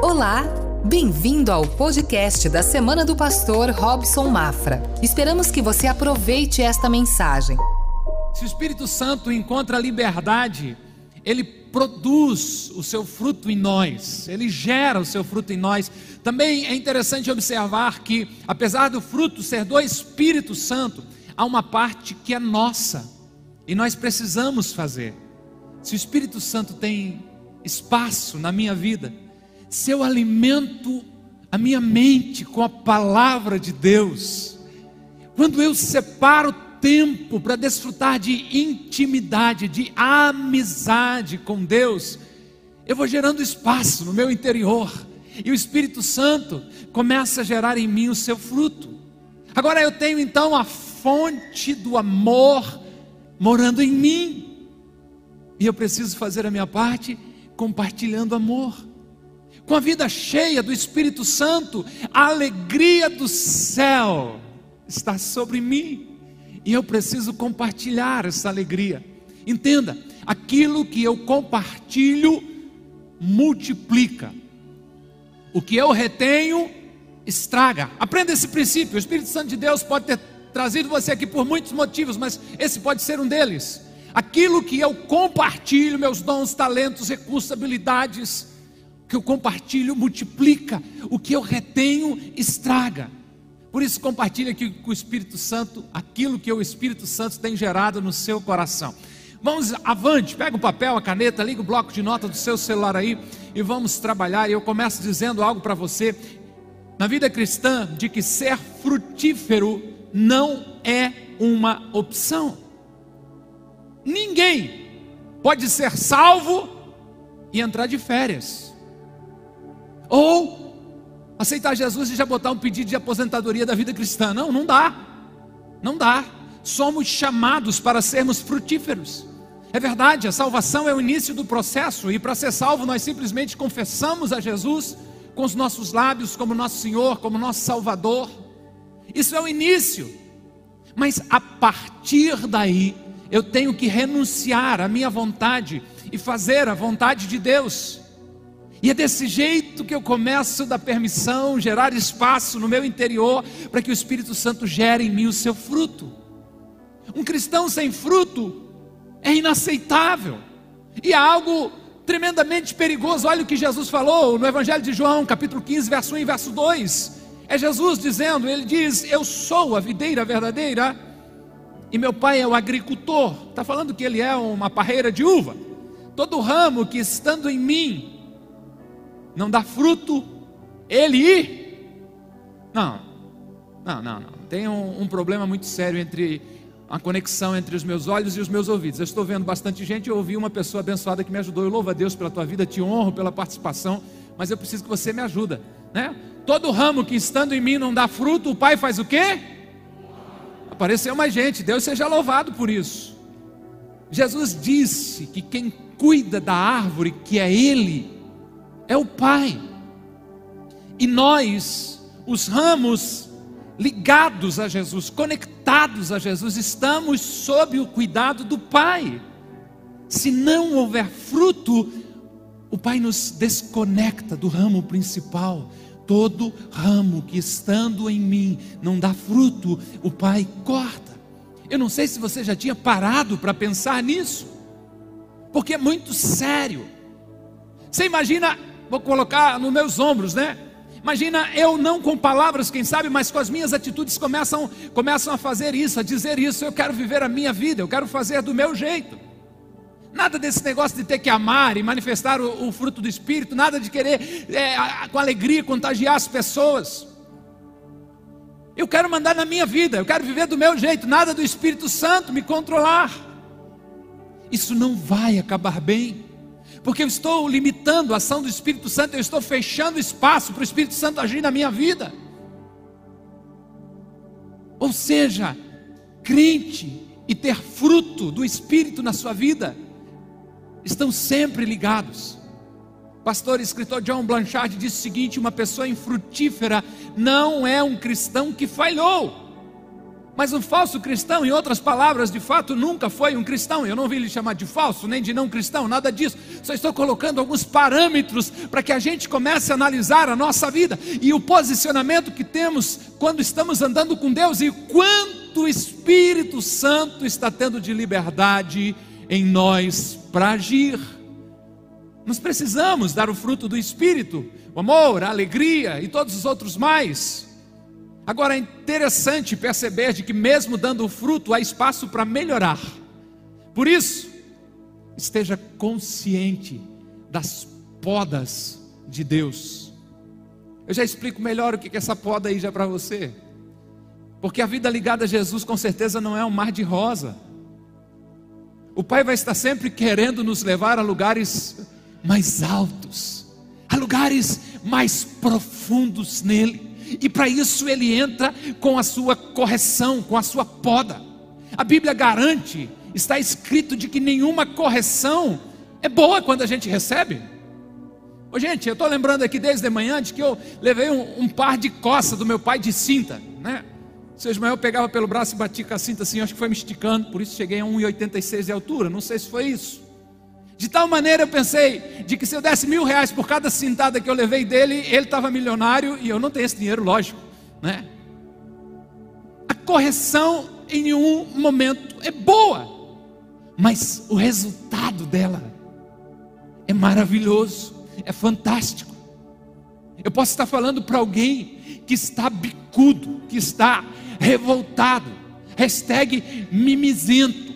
Olá, bem-vindo ao podcast da Semana do Pastor Robson Mafra. Esperamos que você aproveite esta mensagem. Se o Espírito Santo encontra liberdade, ele produz o seu fruto em nós, ele gera o seu fruto em nós. Também é interessante observar que, apesar do fruto ser do Espírito Santo, há uma parte que é nossa e nós precisamos fazer. Se o Espírito Santo tem espaço na minha vida, se eu alimento a minha mente com a palavra de Deus, quando eu separo tempo para desfrutar de intimidade, de amizade com Deus, eu vou gerando espaço no meu interior, e o Espírito Santo começa a gerar em mim o seu fruto. Agora eu tenho então a fonte do amor morando em mim, e eu preciso fazer a minha parte compartilhando amor com a vida cheia do Espírito Santo, a alegria do céu está sobre mim e eu preciso compartilhar essa alegria. Entenda, aquilo que eu compartilho multiplica, o que eu retenho estraga. Aprenda esse princípio. O Espírito Santo de Deus pode ter trazido você aqui por muitos motivos, mas esse pode ser um deles. Aquilo que eu compartilho, meus dons, talentos, recursos, habilidades, que eu compartilho multiplica, o que eu retenho estraga. Por isso, compartilhe aqui com o Espírito Santo aquilo que o Espírito Santo tem gerado no seu coração. Vamos avante, pega o papel, a caneta, liga o bloco de nota do seu celular aí e vamos trabalhar. E eu começo dizendo algo para você na vida cristã de que ser frutífero não é uma opção. Ninguém pode ser salvo e entrar de férias. Ou aceitar Jesus e já botar um pedido de aposentadoria da vida cristã. Não, não dá. Não dá. Somos chamados para sermos frutíferos. É verdade, a salvação é o início do processo, e para ser salvo, nós simplesmente confessamos a Jesus com os nossos lábios como nosso Senhor, como nosso Salvador. Isso é o início. Mas a partir daí, eu tenho que renunciar à minha vontade e fazer a vontade de Deus. E é desse jeito que eu começo a dar permissão, gerar espaço no meu interior, para que o Espírito Santo gere em mim o seu fruto. Um cristão sem fruto é inaceitável, e é algo tremendamente perigoso. Olha o que Jesus falou no Evangelho de João, capítulo 15, verso 1 e verso 2. É Jesus dizendo: Ele diz, Eu sou a videira verdadeira, e meu pai é o agricultor. Está falando que ele é uma parreira de uva. Todo ramo que estando em mim não dá fruto, ele não, não, não, não. Tem um, um, problema muito sério entre a conexão entre os meus olhos e os meus ouvidos. Eu estou vendo bastante gente, eu ouvi uma pessoa abençoada que me ajudou. Eu louvo a Deus pela tua vida, te honro pela participação, mas eu preciso que você me ajuda, né? Todo ramo que estando em mim não dá fruto, o Pai faz o quê? Apareceu mais gente, Deus seja louvado por isso. Jesus disse que quem cuida da árvore, que é Ele, é o Pai. E nós, os ramos ligados a Jesus, conectados a Jesus, estamos sob o cuidado do Pai. Se não houver fruto, o Pai nos desconecta do ramo principal. Todo ramo que estando em mim não dá fruto, o Pai corta. Eu não sei se você já tinha parado para pensar nisso, porque é muito sério. Você imagina vou colocar nos meus ombros, né? Imagina eu não com palavras, quem sabe, mas com as minhas atitudes começam, começam a fazer isso, a dizer isso. Eu quero viver a minha vida, eu quero fazer do meu jeito. Nada desse negócio de ter que amar e manifestar o, o fruto do Espírito, nada de querer é, com alegria contagiar as pessoas. Eu quero mandar na minha vida, eu quero viver do meu jeito, nada do Espírito Santo me controlar. Isso não vai acabar bem porque eu estou limitando a ação do Espírito Santo, eu estou fechando espaço para o Espírito Santo agir na minha vida. Ou seja, crente e ter fruto do Espírito na sua vida estão sempre ligados. Pastor e escritor John Blanchard disse o seguinte: uma pessoa infrutífera não é um cristão que falhou, Mas um falso cristão, em outras palavras, de fato nunca foi um cristão. Eu não vi ele chamar de falso, nem de não cristão, nada disso. Só estou colocando alguns parâmetros para que a gente comece a analisar a nossa vida e o posicionamento que temos quando estamos andando com Deus e quanto o Espírito Santo está tendo de liberdade em nós para agir. Nós precisamos dar o fruto do Espírito, o amor, a alegria e todos os outros mais. Agora é interessante perceber de que mesmo dando fruto há espaço para melhorar. Por isso, esteja consciente das podas de Deus. Eu já explico melhor o que é essa poda aí já para você. Porque a vida ligada a Jesus com certeza não é um mar de rosa. O Pai vai estar sempre querendo nos levar a lugares mais altos, a lugares mais profundos nele. E para isso ele entra com a sua correção, com a sua poda. A Bíblia garante, está escrito de que nenhuma correção é boa quando a gente recebe. Ô, gente, eu estou lembrando aqui desde de manhã de que eu levei um, um par de coça do meu pai de cinta, né? Seu Ismael pegava pelo braço e batia com a cinta assim, acho que foi me esticando, por isso cheguei a 1,86 de altura, não sei se foi isso. De tal maneira eu pensei de que se eu desse mil reais por cada cintada que eu levei dele, ele estava milionário e eu não tenho esse dinheiro, lógico, né? A correção em nenhum momento é boa, mas o resultado dela é maravilhoso, é fantástico. Eu posso estar falando para alguém que está bicudo, que está revoltado, hashtag mimizento,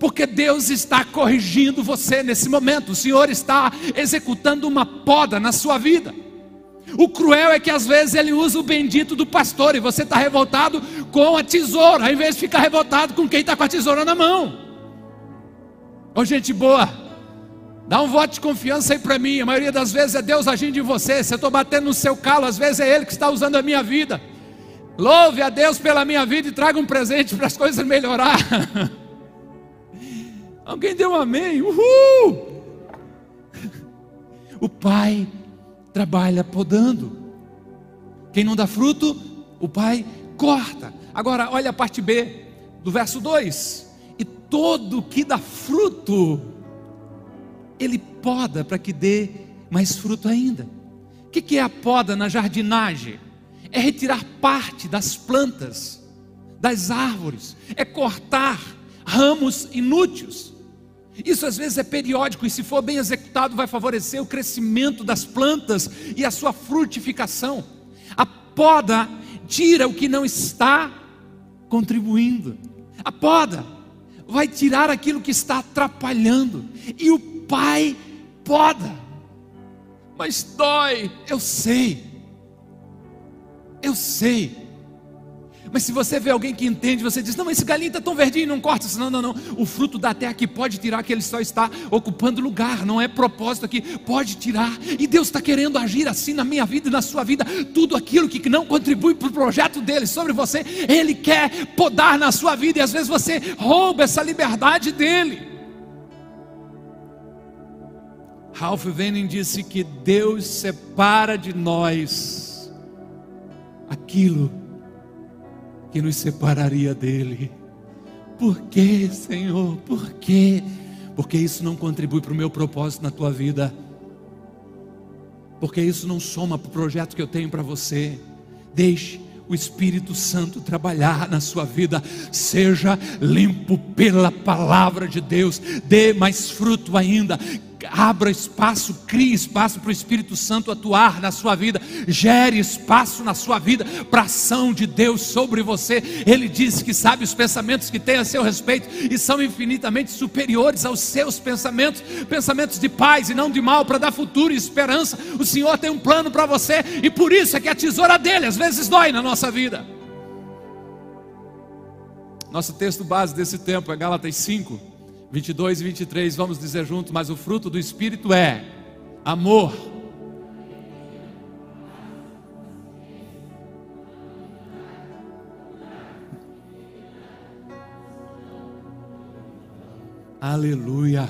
porque Deus está corrigindo você nesse momento, o Senhor está executando uma poda na sua vida. O cruel é que às vezes ele usa o bendito do pastor e você está revoltado com a tesoura, ao invés de ficar revoltado com quem está com a tesoura na mão. Ô gente boa, dá um voto de confiança aí para mim. A maioria das vezes é Deus agindo em você. Se eu estou batendo no seu calo, às vezes é Ele que está usando a minha vida. Louve a Deus pela minha vida e traga um presente para as coisas melhorar. Alguém deu um amém? Uhul! O pai trabalha podando. Quem não dá fruto, o pai corta. Agora, olha a parte B do verso 2: E todo que dá fruto, ele poda para que dê mais fruto ainda. O que é a poda na jardinagem? É retirar parte das plantas, das árvores, é cortar ramos inúteis. Isso às vezes é periódico e, se for bem executado, vai favorecer o crescimento das plantas e a sua frutificação. A poda tira o que não está contribuindo. A poda vai tirar aquilo que está atrapalhando. E o pai poda. Mas dói, eu sei. Eu sei. Mas se você vê alguém que entende, você diz: Não, mas esse galinho está tão verdinho, não corta. Não, não, não. O fruto da terra que pode tirar, que ele só está ocupando lugar, não é propósito aqui. Pode tirar. E Deus está querendo agir assim na minha vida e na sua vida. Tudo aquilo que não contribui para o projeto dele sobre você, ele quer podar na sua vida. E às vezes você rouba essa liberdade dele. Ralph Venning disse que Deus separa de nós aquilo que nos separaria dele. Por quê, Senhor? Por quê? Porque isso não contribui para o meu propósito na tua vida. Porque isso não soma para o projeto que eu tenho para você. Deixe o Espírito Santo trabalhar na sua vida, seja limpo pela palavra de Deus, dê mais fruto ainda, abra espaço, crie espaço para o Espírito Santo atuar na sua vida, gere espaço na sua vida para a ação de Deus sobre você. Ele disse que sabe os pensamentos que tem a seu respeito e são infinitamente superiores aos seus pensamentos, pensamentos de paz e não de mal, para dar futuro e esperança. O Senhor tem um plano para você e por isso é que a tesoura dele às vezes dói na nossa vida. Nosso texto base desse tempo é Gálatas 5, 22 e 23, vamos dizer junto, mas o fruto do Espírito é amor. Aleluia.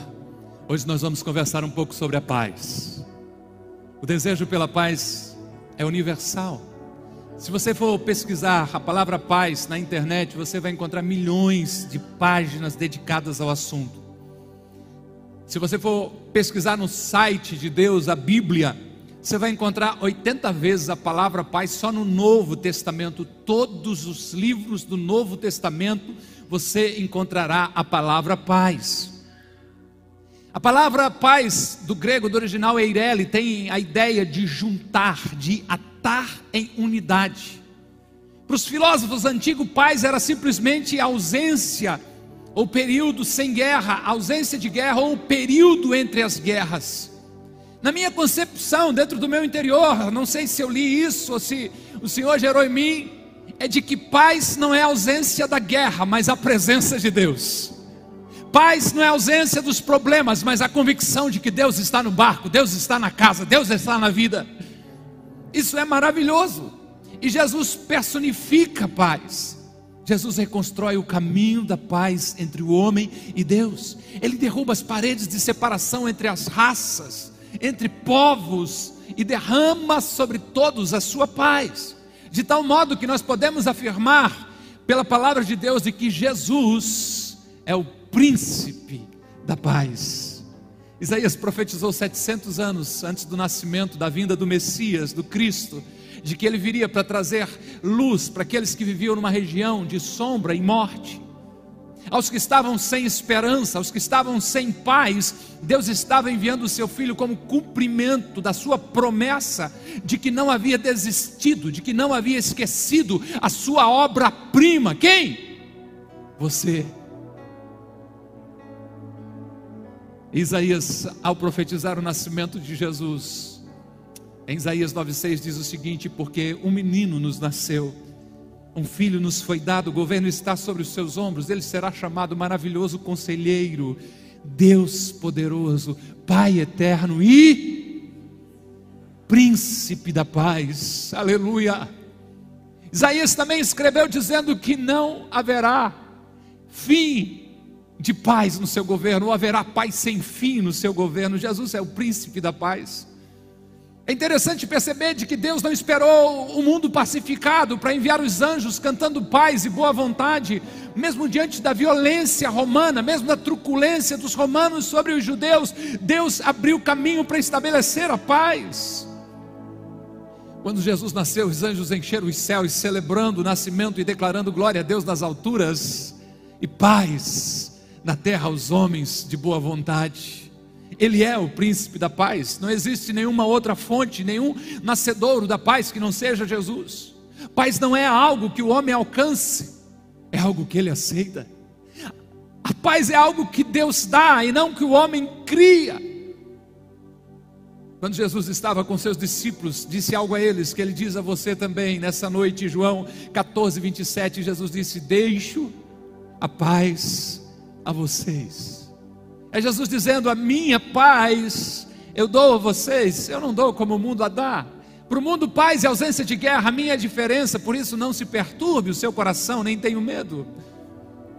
Hoje nós vamos conversar um pouco sobre a paz. O desejo pela paz é universal. Se você for pesquisar a palavra paz na internet, você vai encontrar milhões de páginas dedicadas ao assunto. Se você for pesquisar no site de Deus, a Bíblia, você vai encontrar 80 vezes a palavra paz só no Novo Testamento. Todos os livros do Novo Testamento você encontrará a palavra paz. A palavra paz do grego do original eirele tem a ideia de juntar, de atar estar em unidade. Para os filósofos antigos, paz era simplesmente ausência ou período sem guerra, ausência de guerra ou período entre as guerras. Na minha concepção, dentro do meu interior, não sei se eu li isso ou se o Senhor gerou em mim, é de que paz não é ausência da guerra, mas a presença de Deus. Paz não é ausência dos problemas, mas a convicção de que Deus está no barco, Deus está na casa, Deus está na vida. Isso é maravilhoso. E Jesus personifica a paz. Jesus reconstrói o caminho da paz entre o homem e Deus. Ele derruba as paredes de separação entre as raças, entre povos e derrama sobre todos a sua paz. De tal modo que nós podemos afirmar pela palavra de Deus de que Jesus é o príncipe da paz. Isaías profetizou 700 anos antes do nascimento, da vinda do Messias, do Cristo, de que ele viria para trazer luz para aqueles que viviam numa região de sombra e morte. Aos que estavam sem esperança, aos que estavam sem paz, Deus estava enviando o seu filho como cumprimento da sua promessa de que não havia desistido, de que não havia esquecido a sua obra-prima. Quem? Você Isaías, ao profetizar o nascimento de Jesus, em Isaías 9,6 diz o seguinte: Porque um menino nos nasceu, um filho nos foi dado, o governo está sobre os seus ombros, ele será chamado maravilhoso conselheiro, Deus poderoso, Pai eterno e príncipe da paz. Aleluia. Isaías também escreveu dizendo que não haverá fim de paz no seu governo, ou haverá paz sem fim no seu governo. Jesus é o príncipe da paz. É interessante perceber de que Deus não esperou o mundo pacificado para enviar os anjos cantando paz e boa vontade, mesmo diante da violência romana, mesmo da truculência dos romanos sobre os judeus, Deus abriu caminho para estabelecer a paz. Quando Jesus nasceu, os anjos encheram os céus, celebrando o nascimento e declarando glória a Deus nas alturas e paz na terra aos homens de boa vontade. Ele é o príncipe da paz. Não existe nenhuma outra fonte, nenhum nascedouro da paz que não seja Jesus. Paz não é algo que o homem alcance, é algo que ele aceita. A paz é algo que Deus dá e não que o homem cria. Quando Jesus estava com seus discípulos, disse algo a eles que ele diz a você também nessa noite, João 14, 27. Jesus disse: Deixo a paz a vocês. É Jesus dizendo: A minha paz eu dou a vocês, eu não dou como o mundo a dá. Para o mundo, paz e ausência de guerra, a minha diferença, por isso não se perturbe o seu coração, nem tenha medo.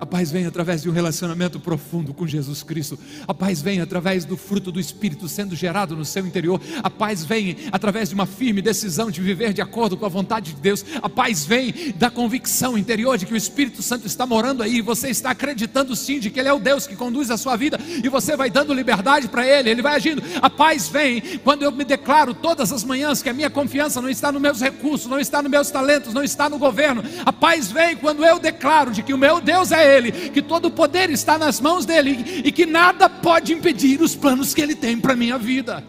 A paz vem através de um relacionamento profundo com Jesus Cristo. A paz vem através do fruto do Espírito sendo gerado no seu interior. A paz vem através de uma firme decisão de viver de acordo com a vontade de Deus. A paz vem da convicção interior de que o Espírito Santo está morando aí. E você está acreditando sim de que Ele é o Deus que conduz a sua vida. E você vai dando liberdade para Ele. Ele vai agindo. A paz vem quando eu me declaro todas as manhãs que a minha confiança não está nos meus recursos, não está nos meus talentos, não está no governo. A paz vem quando eu declaro de que o meu Deus é ele, que todo o poder está nas mãos dele e que nada pode impedir os planos que ele tem para a minha vida.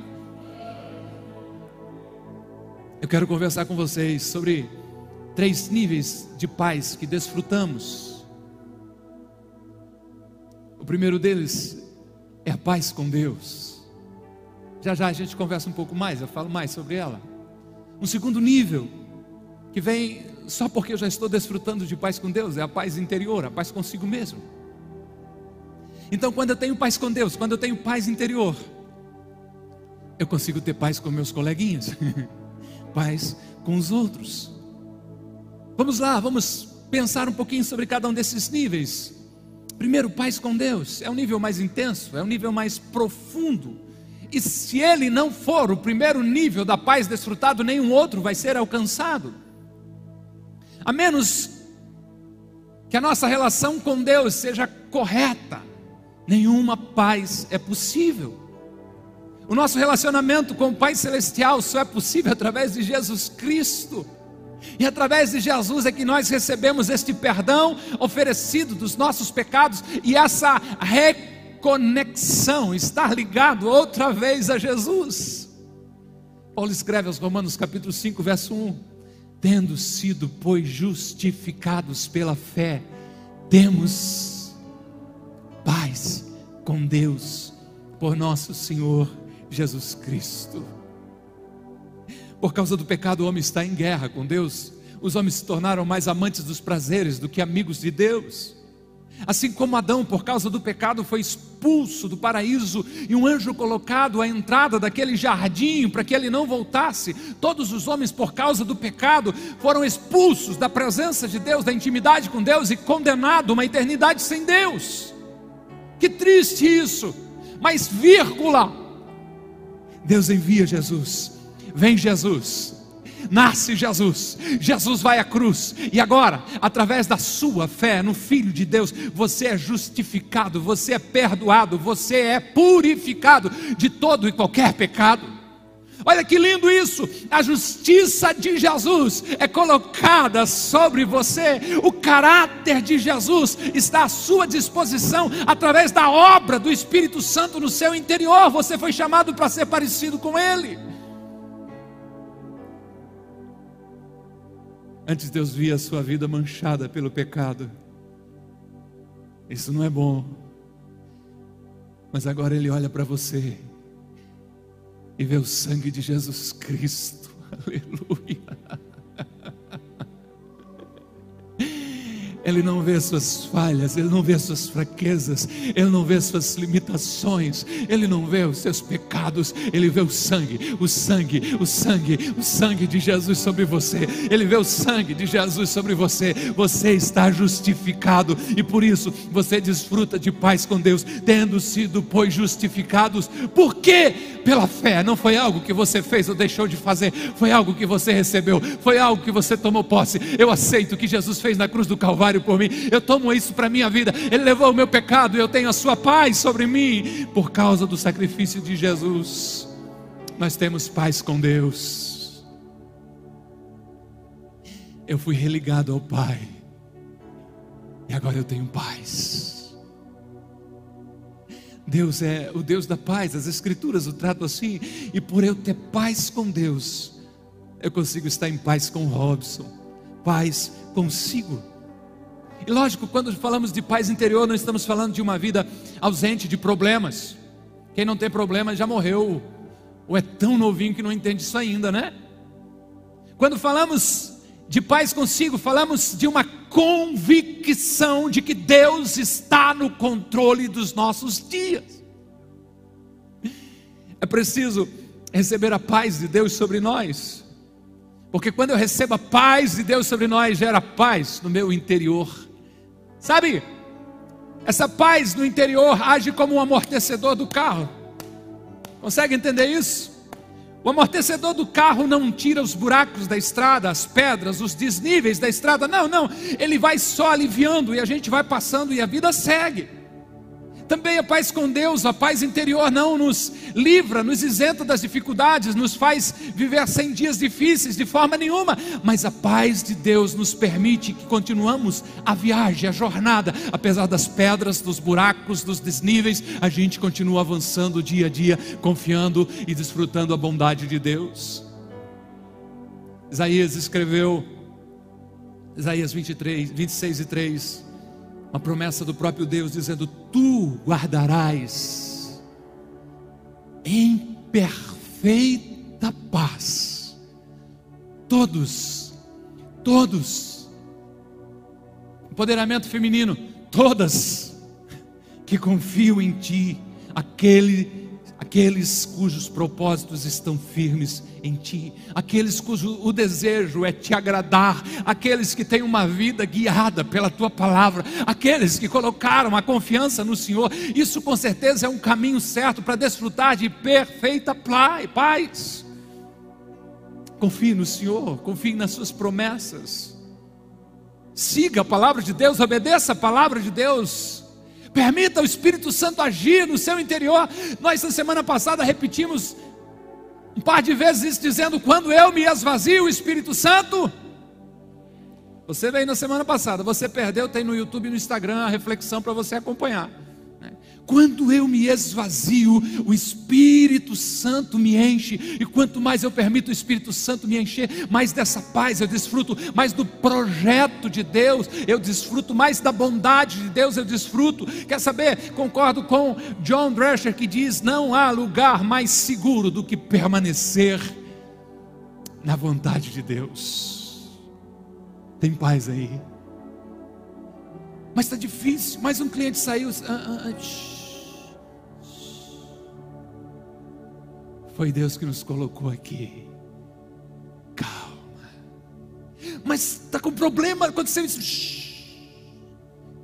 Eu quero conversar com vocês sobre três níveis de paz que desfrutamos. O primeiro deles é a paz com Deus. Já já a gente conversa um pouco mais, eu falo mais sobre ela. Um segundo nível, que vem só porque eu já estou desfrutando de paz com Deus, é a paz interior, a paz consigo mesmo. Então, quando eu tenho paz com Deus, quando eu tenho paz interior, eu consigo ter paz com meus coleguinhas, paz com os outros. Vamos lá, vamos pensar um pouquinho sobre cada um desses níveis. Primeiro, paz com Deus é um nível mais intenso, é um nível mais profundo. E se ele não for o primeiro nível da paz desfrutado, nenhum outro vai ser alcançado. A menos que a nossa relação com Deus seja correta, nenhuma paz é possível. O nosso relacionamento com o Pai Celestial só é possível através de Jesus Cristo. E através de Jesus é que nós recebemos este perdão oferecido dos nossos pecados e essa reconexão, estar ligado outra vez a Jesus. Paulo escreve aos Romanos capítulo 5, verso 1: Tendo sido, pois, justificados pela fé, temos paz com Deus por nosso Senhor Jesus Cristo. Por causa do pecado, o homem está em guerra com Deus. Os homens se tornaram mais amantes dos prazeres do que amigos de Deus. Assim como Adão, por causa do pecado, foi expulso do paraíso e um anjo colocado à entrada daquele jardim para que ele não voltasse, todos os homens, por causa do pecado, foram expulsos da presença de Deus, da intimidade com Deus e condenados a uma eternidade sem Deus. Que triste isso! Mas, vírgula, Deus envia Jesus Vem Jesus, nasce Jesus, Jesus vai à cruz, e agora, através da sua fé no Filho de Deus, você é justificado, você é perdoado, você é purificado de todo e qualquer pecado. Olha que lindo isso! A justiça de Jesus é colocada sobre você, o caráter de Jesus está à sua disposição através da obra do Espírito Santo no seu interior. Você foi chamado para ser parecido com Ele. Antes Deus via a sua vida manchada pelo pecado. Isso não é bom. Mas agora Ele olha para você e vê o sangue de Jesus Cristo. Aleluia. Ele não vê suas falhas, Ele não vê suas fraquezas, Ele não vê suas limitações, Ele não vê os seus pecados, Ele vê o sangue, o sangue, o sangue, o sangue de Jesus sobre você. Ele vê o sangue de Jesus sobre você. Você está justificado e por isso você desfruta de paz com Deus, tendo sido, pois, justificados. Por quê? Pela fé. Não foi algo que você fez ou deixou de fazer, foi algo que você recebeu, foi algo que você tomou posse. Eu aceito o que Jesus fez na cruz do Calvário por mim. Eu tomo isso para a minha vida. Ele levou o meu pecado e eu tenho a sua paz sobre mim. Por causa do sacrifício de Jesus, nós temos paz com Deus. Eu fui religado ao Pai. E agora eu tenho paz. Deus é o Deus da paz, as Escrituras o tratam assim, e por eu ter paz com Deus, eu consigo estar em paz com Robson, paz consigo. E lógico, quando falamos de paz interior, não estamos falando de uma vida ausente de problemas. Quem não tem problema já morreu, ou é tão novinho que não entende isso ainda, né? Quando falamos de paz consigo, falamos de uma convicção de que Deus está no controle dos nossos dias. É preciso receber a paz de Deus sobre nós, porque quando eu recebo a paz de Deus sobre nós, gera paz no meu interior. Sabe, essa paz no interior age como um amortecedor do carro. Consegue entender isso? O amortecedor do carro não tira os buracos da estrada, as pedras, os desníveis da estrada. Não, não. Ele vai só aliviando e a gente vai passando e a vida segue. Também a paz com Deus, a paz interior não nos livra, nos isenta das dificuldades, nos faz viver sem dias difíceis de forma nenhuma, mas a paz de Deus nos permite que continuamos a viagem, a jornada, apesar das pedras, dos buracos, dos desníveis, a gente continua avançando dia a dia, confiando e desfrutando a bondade de Deus. Isaías escreveu Isaías 23, 26 e 3 uma promessa do próprio Deus dizendo: Tu guardarás em perfeita paz todos, todos, empoderamento feminino, todas que confiam em Ti, aquele aqueles cujos propósitos estão firmes em ti, aqueles cujo o desejo é te agradar, aqueles que têm uma vida guiada pela tua palavra, aqueles que colocaram a confiança no Senhor. Isso com certeza é um caminho certo para desfrutar de perfeita paz. Confie no Senhor, confie nas suas promessas. siga a palavra de Deus, obedeça a palavra de Deus. Permita o Espírito Santo agir no seu interior. Nós, na semana passada, repetimos um par de vezes isso, dizendo: quando eu me esvazio, o Espírito Santo. Você veio na semana passada, você perdeu, tem no YouTube e no Instagram a reflexão para você acompanhar. Quando eu me esvazio, o Espírito Santo me enche, e quanto mais eu permito o Espírito Santo me encher, mais dessa paz eu desfruto, mais do projeto de Deus eu desfruto, mais da bondade de Deus eu desfruto. Quer saber? Concordo com John Drescher que diz: não há lugar mais seguro do que permanecer na vontade de Deus. Tem paz aí. Mas está difícil. Mais um cliente saiu. Ah, Foi Deus que nos colocou aqui. Calma. Mas está com problema, aconteceu isso. Shhh.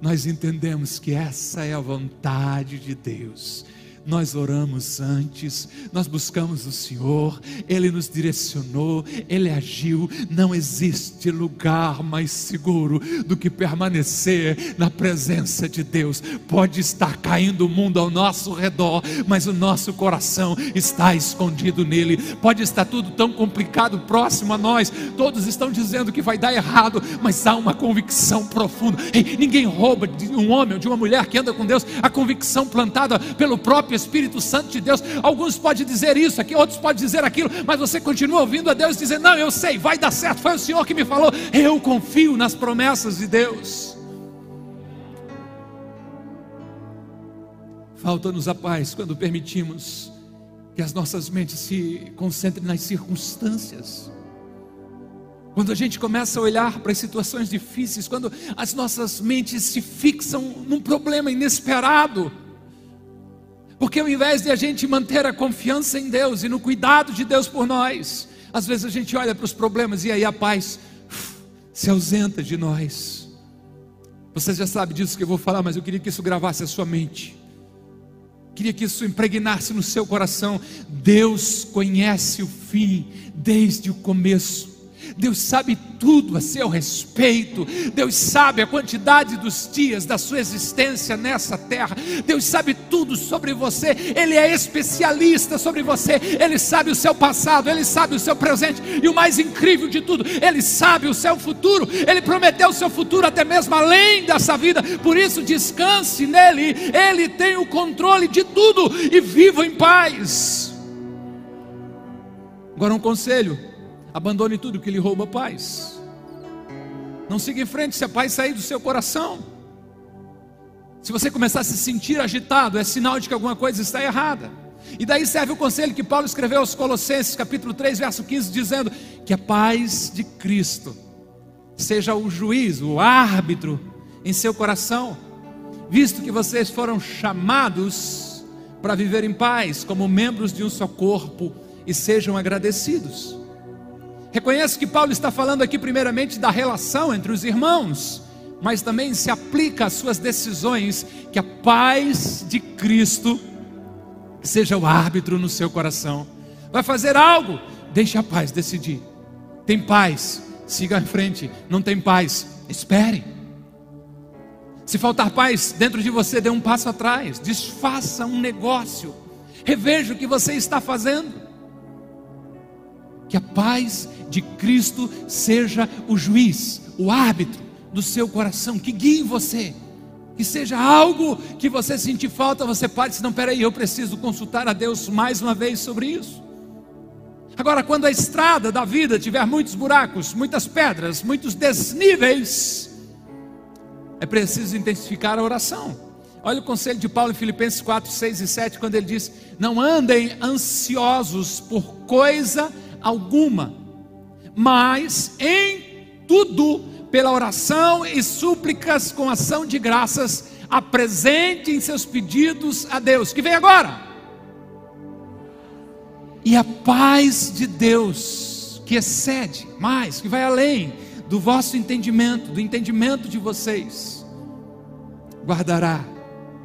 Nós entendemos que essa é a vontade de Deus nós oramos antes, nós buscamos o Senhor, Ele nos direcionou, Ele agiu. Não existe lugar mais seguro do que permanecer na presença de Deus. Pode estar caindo o mundo ao nosso redor, mas o nosso coração está escondido nele. Pode estar tudo tão complicado próximo a nós, todos estão dizendo que vai dar errado, mas há uma convicção profunda. Ei, ninguém rouba de um homem ou de uma mulher que anda com Deus a convicção plantada pelo próprio Espírito Santo de Deus. Alguns podem dizer isso aqui, outros podem dizer aquilo, mas você continua ouvindo a Deus dizer: Não, eu sei, vai dar certo. Foi o Senhor que me falou. Eu confio nas promessas de Deus. Falta-nos a paz quando permitimos que as nossas mentes se concentrem nas circunstâncias. Quando a gente começa a olhar para as situações difíceis, quando as nossas mentes se fixam num problema inesperado, porque ao invés de a gente manter a confiança em Deus e no cuidado de Deus por nós, às vezes a gente olha para os problemas e aí a paz se ausenta de nós. Você já sabe disso que eu vou falar, mas eu queria que isso gravasse a sua mente. Queria que isso impregnasse no seu coração. Deus conhece o fim desde o começo. Deus sabe tudo a seu respeito. Deus sabe a quantidade dos dias da sua existência nessa terra. Deus sabe tudo sobre você. Ele é especialista sobre você. Ele sabe o seu passado, ele sabe o seu presente e o mais incrível de tudo, ele sabe o seu futuro. Ele prometeu o seu futuro até mesmo além dessa vida. Por isso descanse nele. Ele tem o controle de tudo e viva em paz. Agora um conselho Abandone tudo que lhe rouba paz. Não siga em frente se a paz sair do seu coração. Se você começar a se sentir agitado, é sinal de que alguma coisa está errada. E daí serve o conselho que Paulo escreveu aos Colossenses, capítulo 3, verso 15, dizendo que a paz de Cristo seja o juiz, o árbitro em seu coração, visto que vocês foram chamados para viver em paz, como membros de um só corpo, e sejam agradecidos. Reconheço que Paulo está falando aqui, primeiramente, da relação entre os irmãos, mas também se aplica às suas decisões, que a paz de Cristo seja o árbitro no seu coração. Vai fazer algo, deixe a paz decidir. Tem paz, siga em frente. Não tem paz, espere. Se faltar paz dentro de você, dê um passo atrás, desfaça um negócio, reveja o que você está fazendo. Que a paz de Cristo seja o juiz, o árbitro do seu coração, que guie você. Que seja algo que você sentir falta, você pare, se não, peraí, eu preciso consultar a Deus mais uma vez sobre isso. Agora, quando a estrada da vida tiver muitos buracos, muitas pedras, muitos desníveis, é preciso intensificar a oração. Olha o conselho de Paulo em Filipenses 4, 6 e 7, quando ele diz: Não andem ansiosos por coisa alguma, mas em tudo, pela oração e súplicas com ação de graças, apresentem seus pedidos a Deus, que vem agora. E a paz de Deus, que excede mais, que vai além do vosso entendimento, do entendimento de vocês, guardará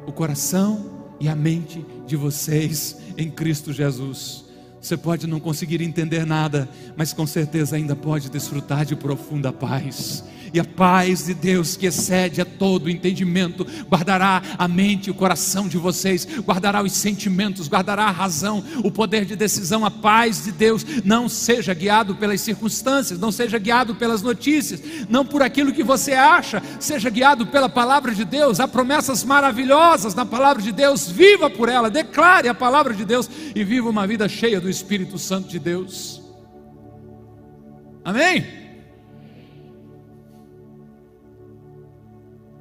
o coração e a mente de vocês em Cristo Jesus. Você pode não conseguir entender nada, mas com certeza ainda pode desfrutar de profunda paz e a paz de Deus, que excede a todo entendimento, guardará a mente e o coração de vocês, guardará os sentimentos, guardará a razão, o poder de decisão, a paz de Deus. Não seja guiado pelas circunstâncias, não seja guiado pelas notícias, não por aquilo que você acha, seja guiado pela palavra de Deus. Há promessas maravilhosas na palavra de Deus, viva por ela, declare a palavra de Deus e viva uma vida cheia do Espírito Santo de Deus. Amém?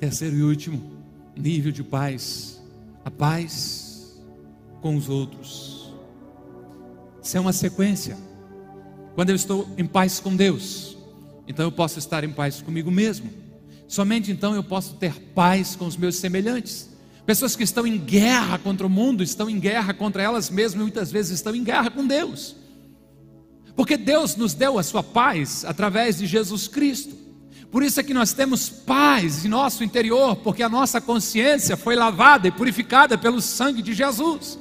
Terceiro e último nível de paz, a paz com os outros. Isso é uma sequência. Quando eu estou em paz com Deus, então eu posso estar em paz comigo mesmo. Somente então eu posso ter paz com os meus semelhantes. Pessoas que estão em guerra contra o mundo, estão em guerra contra elas mesmas e muitas vezes estão em guerra com Deus. Porque Deus nos deu a sua paz através de Jesus Cristo. Por isso é que nós temos paz em nosso interior, porque a nossa consciência foi lavada e purificada pelo sangue de Jesus.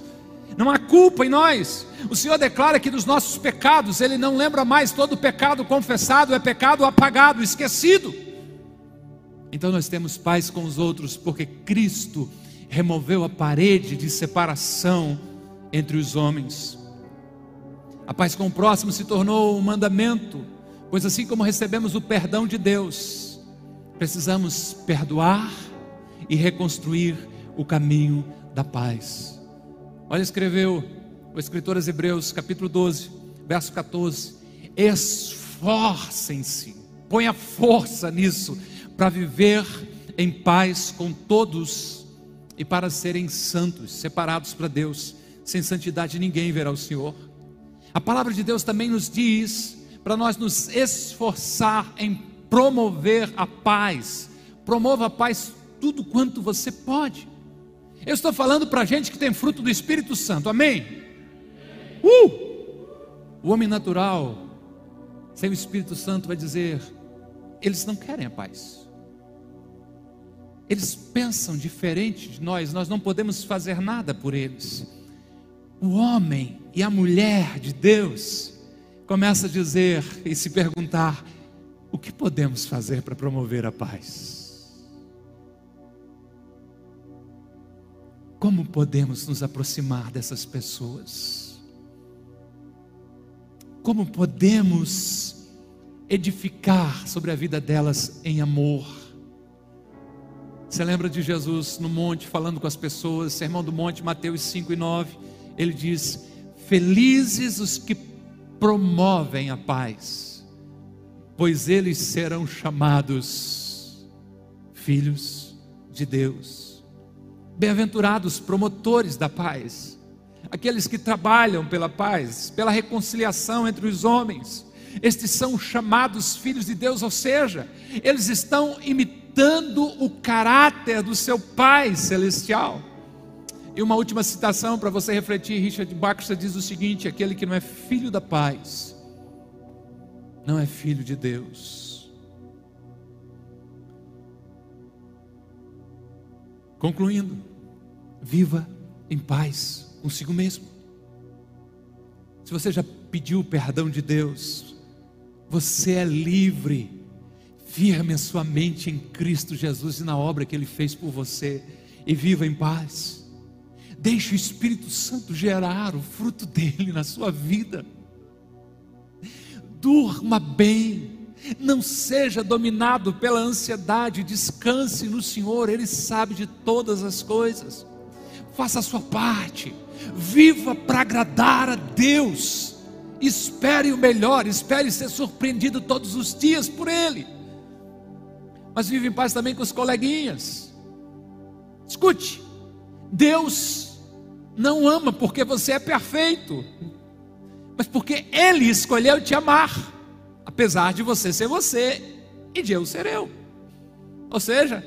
Não há culpa em nós. O Senhor declara que dos nossos pecados Ele não lembra mais, todo pecado confessado é pecado apagado, esquecido. Então nós temos paz com os outros, porque Cristo removeu a parede de separação entre os homens. A paz com o próximo se tornou um mandamento Pois assim como recebemos o perdão de Deus, precisamos perdoar e reconstruir o caminho da paz. Olha, escreveu o escritor aos Hebreus, capítulo 12, verso 14: Esforcem-se, ponha força nisso, para viver em paz com todos e para serem santos, separados para Deus. Sem santidade ninguém verá o Senhor. A palavra de Deus também nos diz para nós nos esforçar em promover a paz. Promova a paz tudo quanto você pode. Eu estou falando para gente que tem fruto do Espírito Santo, amém? Uh! O homem natural, sem o Espírito Santo, vai dizer: eles não querem a paz. Eles pensam diferente de nós, nós não podemos fazer nada por eles. O homem e a mulher de Deus, começa a dizer e se perguntar: o que podemos fazer para promover a paz? Como podemos nos aproximar dessas pessoas? Como podemos edificar sobre a vida delas em amor? Você lembra de Jesus no monte falando com as pessoas, Sermão do Monte, Mateus 5 e 9? Ele diz: Felizes os que promovem a paz, pois eles serão chamados filhos de Deus. Bem-aventurados promotores da paz, aqueles que trabalham pela paz, pela reconciliação entre os homens. Estes são chamados filhos de Deus, ou seja, eles estão imitando o caráter do seu Pai celestial. E uma última citação para você refletir: Richard Baxter diz o seguinte: aquele que não é filho da paz, não é filho de Deus. Concluindo, viva em paz consigo mesmo. Se você já pediu o perdão de Deus, você é livre. Firme a sua mente em Cristo Jesus e na obra que Ele fez por você, e viva em paz. Deixe o Espírito Santo gerar o fruto dele na sua vida. Durma bem. Não seja dominado pela ansiedade, descanse no Senhor, Ele sabe de todas as coisas. Faça a sua parte, viva para agradar a Deus. Espere o melhor, espere ser surpreendido todos os dias por Ele. Mas vive em paz também com os coleguinhas. Escute, Deus não ama porque você é perfeito, mas porque Ele escolheu te amar, apesar de você ser você e de eu ser eu. Ou seja,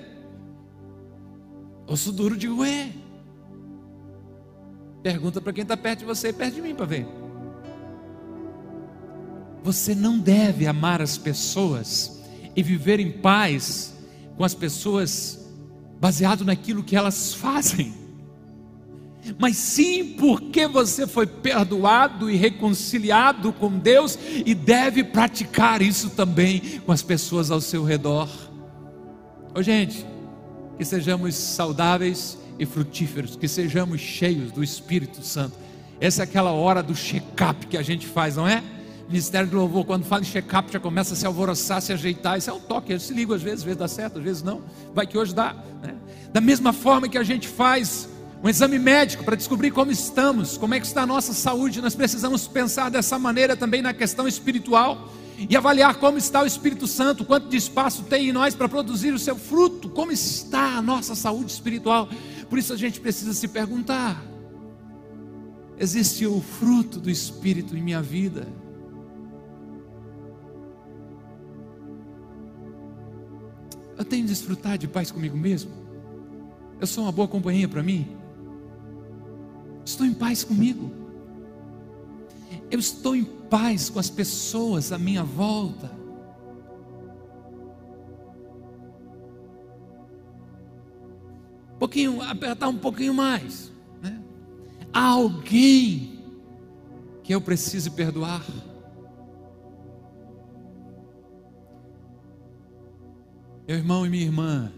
osso duro de ué. Pergunta para quem está perto de você e perto de mim para ver. Você não deve amar as pessoas e viver em paz com as pessoas baseado naquilo que elas fazem. Mas sim porque você foi perdoado e reconciliado com Deus e deve praticar isso também com as pessoas ao seu redor. Ô gente, que sejamos saudáveis e frutíferos, que sejamos cheios do Espírito Santo. Essa é aquela hora do check-up que a gente faz, não é? Ministério do Louvor, quando fala em check-up, já começa a se alvoroçar, se ajeitar. Isso é um toque, eu se ligo às vezes, às vezes dá certo, às vezes não. Vai que hoje dá. Né? Da mesma forma que a gente faz um exame médico para descobrir como estamos, como é que está a nossa saúde, nós precisamos pensar dessa maneira também na questão espiritual e avaliar como está o Espírito Santo, quanto de espaço tem em nós para produzir o seu fruto, como está a nossa saúde espiritual. Por isso a gente precisa se perguntar: existe o fruto do Espírito em minha vida? Eu tenho desfrutado de paz comigo mesmo? Eu sou uma boa companhia para mim? Estou em paz comigo? Eu estou em paz com as pessoas à minha volta? Um pouquinho, apertar um pouquinho mais. Né? Há alguém que eu precise perdoar? Meu irmão e minha irmã,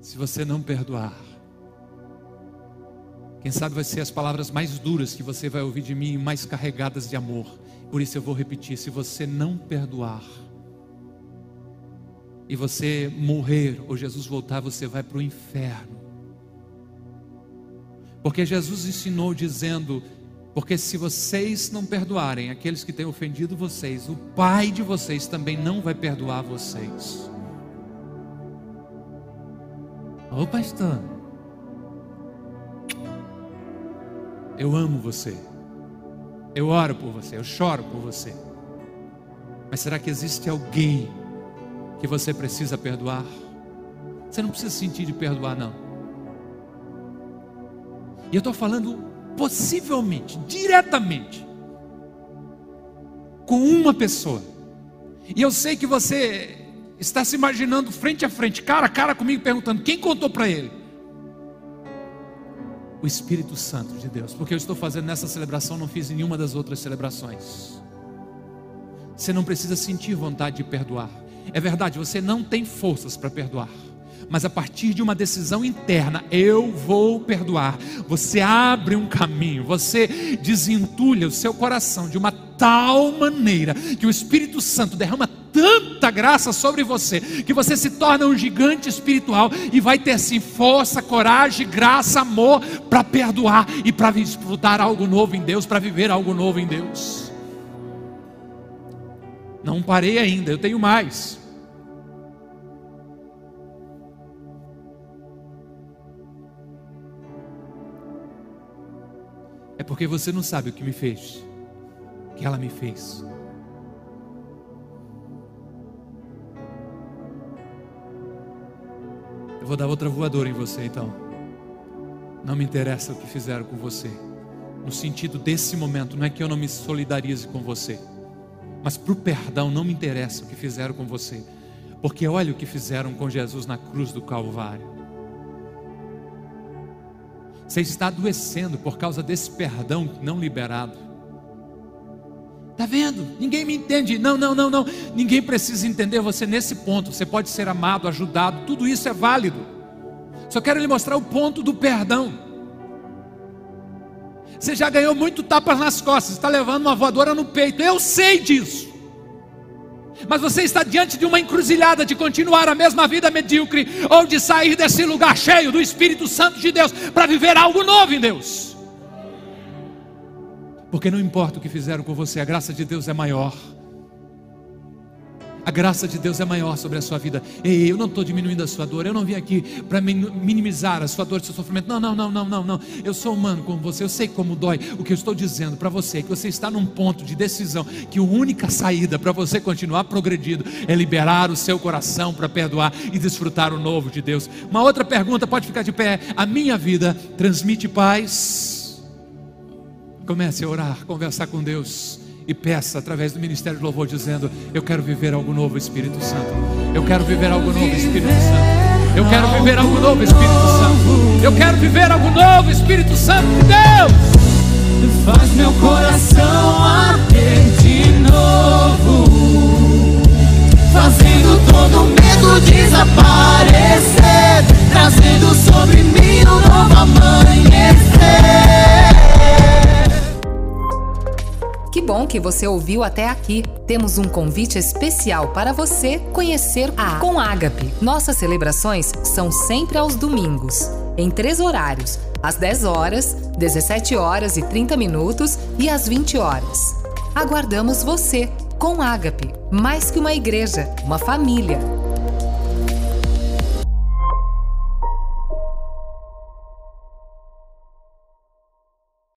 se você não perdoar, quem sabe vai ser as palavras mais duras que você vai ouvir de mim, mais carregadas de amor. Por isso eu vou repetir: se você não perdoar, e você morrer, ou Jesus voltar, você vai para o inferno. Porque Jesus ensinou dizendo: porque se vocês não perdoarem aqueles que têm ofendido vocês, o Pai de vocês também não vai perdoar vocês. Ô pastor, eu amo você, eu oro por você, eu choro por você, mas será que existe alguém que você precisa perdoar? Você não precisa sentir de perdoar, não. E eu estou falando possivelmente, diretamente, com uma pessoa. E eu sei que você está se imaginando frente a frente, cara a cara comigo, perguntando: quem contou para ele? O Espírito Santo de Deus, porque eu estou fazendo nessa celebração, não fiz em nenhuma das outras celebrações. Você não precisa sentir vontade de perdoar. É verdade, você não tem forças para perdoar mas a partir de uma decisão interna, eu vou perdoar. Você abre um caminho, você desentulha o seu coração de uma tal maneira que o Espírito Santo derrama tanta graça sobre você, que você se torna um gigante espiritual e vai ter sim força, coragem, graça, amor para perdoar e para desfrutar algo novo em Deus, para viver algo novo em Deus. Não parei ainda, eu tenho mais. É porque você não sabe o que me fez, o que ela me fez. Eu vou dar outra voadora em você então. Não me interessa o que fizeram com você. No sentido desse momento, não é que eu não me solidarize com você, mas para o perdão não me interessa o que fizeram com você, porque olha o que fizeram com Jesus na cruz do Calvário. Você está adoecendo por causa desse perdão não liberado. Está vendo? Ninguém me entende. Não, não, não, não. Ninguém precisa entender você nesse ponto. Você pode ser amado, ajudado, tudo isso é válido. Só quero lhe mostrar o ponto do perdão. Você já ganhou muito tapas nas costas, está levando uma voadora no peito. Eu sei disso mas você está diante de uma encruzilhada de continuar a mesma vida medíocre ou de sair desse lugar cheio do Espírito Santo de Deus para viver algo novo em Deus. Porque não importa o que fizeram com você, a graça de Deus é maior. A graça de Deus é maior sobre a sua vida. Ei, eu não estou diminuindo a sua dor. Eu não vim aqui para minimizar a sua dor, o seu sofrimento. Não, não, não, não, não, não. Eu sou humano como você. Eu sei como dói. O que eu estou dizendo para você é que você está num ponto de decisão que a única saída para você continuar progredindo é liberar o seu coração para perdoar e desfrutar o novo de Deus. Uma outra pergunta pode ficar de pé. A minha vida transmite paz? Comece a orar, conversar com Deus e peça através do ministério de louvor, dizendo: Eu quero viver algo novo, Espírito Santo. Eu quero viver algo novo, Espírito Santo. Eu quero viver algo novo, Espírito Santo. Eu quero viver algo novo, Espírito Santo de Deus. Faz meu coração arder de novo, fazendo todo medo desaparecer, trazendo sobre mim um novo amanhecer. Que bom que você ouviu até aqui. Temos um convite especial para você conhecer a Com Ágape. Nossas celebrações são sempre aos domingos, em três horários: às 10 horas, 17 horas e 30 minutos e às 20 horas. Aguardamos você com Ágape, mais que uma igreja, uma família